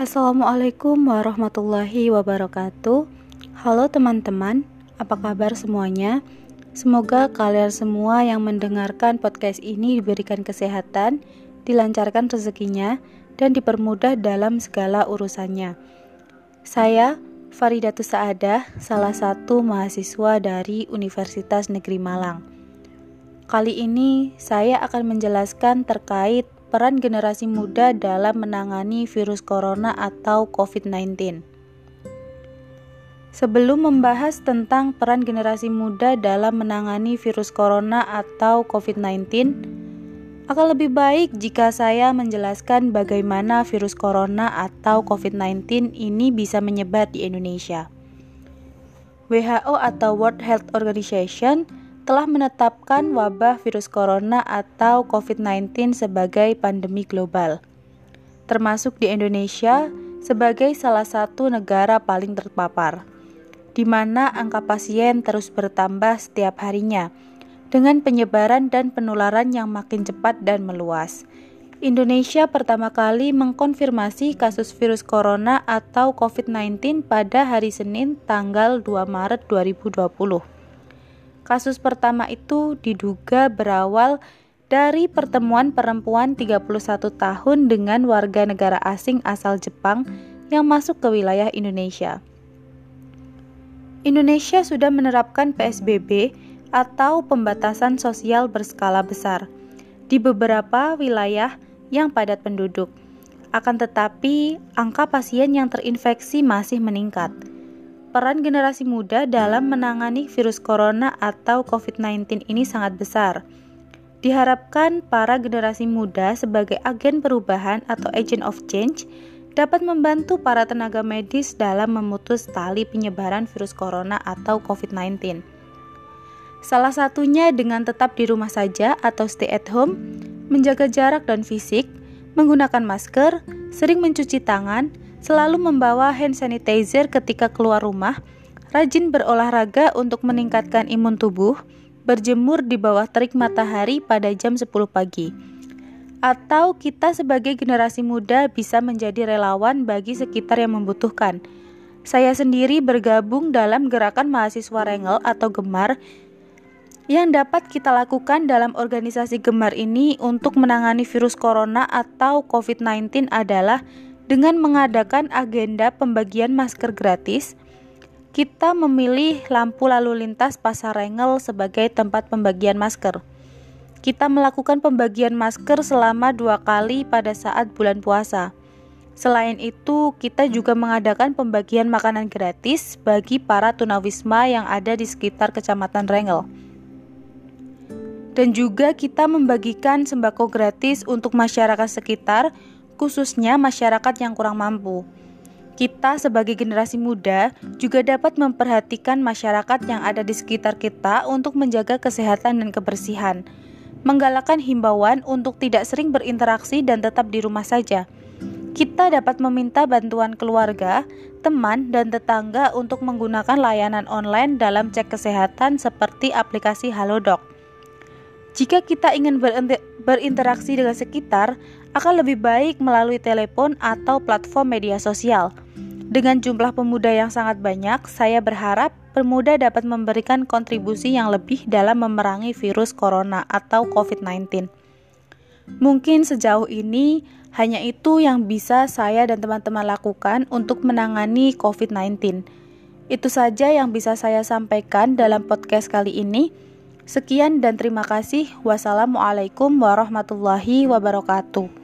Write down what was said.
Assalamualaikum warahmatullahi wabarakatuh. Halo teman-teman, apa kabar semuanya? Semoga kalian semua yang mendengarkan podcast ini diberikan kesehatan, dilancarkan rezekinya, dan dipermudah dalam segala urusannya. Saya Faridatus Saadah, salah satu mahasiswa dari Universitas Negeri Malang. Kali ini saya akan menjelaskan terkait peran generasi muda dalam menangani virus corona atau COVID-19. Sebelum membahas tentang peran generasi muda dalam menangani virus corona atau COVID-19, akan lebih baik jika saya menjelaskan bagaimana virus corona atau COVID-19 ini bisa menyebar di Indonesia. WHO atau World Health Organization telah menetapkan wabah virus corona atau COVID-19 sebagai pandemi global, termasuk di Indonesia sebagai salah satu negara paling terpapar, di mana angka pasien terus bertambah setiap harinya dengan penyebaran dan penularan yang makin cepat dan meluas. Indonesia pertama kali mengkonfirmasi kasus virus corona atau COVID-19 pada hari Senin tanggal 2 Maret 2020. Kasus pertama itu diduga berawal dari pertemuan perempuan 31 tahun dengan warga negara asing asal Jepang yang masuk ke wilayah Indonesia. Indonesia sudah menerapkan PSBB atau pembatasan sosial berskala besar di beberapa wilayah yang padat penduduk. Akan tetapi, angka pasien yang terinfeksi masih meningkat peran generasi muda dalam menangani virus corona atau COVID-19 ini sangat besar. Diharapkan para generasi muda sebagai agen perubahan atau agent of change dapat membantu para tenaga medis dalam memutus tali penyebaran virus corona atau COVID-19. Salah satunya dengan tetap di rumah saja atau stay at home, menjaga jarak dan fisik, menggunakan masker, sering mencuci tangan, selalu membawa hand sanitizer ketika keluar rumah, rajin berolahraga untuk meningkatkan imun tubuh, berjemur di bawah terik matahari pada jam 10 pagi. Atau kita sebagai generasi muda bisa menjadi relawan bagi sekitar yang membutuhkan. Saya sendiri bergabung dalam gerakan mahasiswa Rengel atau Gemar yang dapat kita lakukan dalam organisasi Gemar ini untuk menangani virus corona atau COVID-19 adalah dengan mengadakan agenda pembagian masker gratis, kita memilih lampu lalu lintas Pasar Rengel sebagai tempat pembagian masker. Kita melakukan pembagian masker selama dua kali pada saat bulan puasa. Selain itu, kita juga mengadakan pembagian makanan gratis bagi para tunawisma yang ada di sekitar Kecamatan Rengel. Dan juga kita membagikan sembako gratis untuk masyarakat sekitar khususnya masyarakat yang kurang mampu. Kita sebagai generasi muda juga dapat memperhatikan masyarakat yang ada di sekitar kita untuk menjaga kesehatan dan kebersihan. Menggalakkan himbauan untuk tidak sering berinteraksi dan tetap di rumah saja. Kita dapat meminta bantuan keluarga, teman, dan tetangga untuk menggunakan layanan online dalam cek kesehatan seperti aplikasi Halodoc. Jika kita ingin berinteraksi dengan sekitar, akan lebih baik melalui telepon atau platform media sosial. Dengan jumlah pemuda yang sangat banyak, saya berharap pemuda dapat memberikan kontribusi yang lebih dalam memerangi virus corona atau COVID-19. Mungkin sejauh ini hanya itu yang bisa saya dan teman-teman lakukan untuk menangani COVID-19. Itu saja yang bisa saya sampaikan dalam podcast kali ini. Sekian dan terima kasih. Wassalamualaikum warahmatullahi wabarakatuh.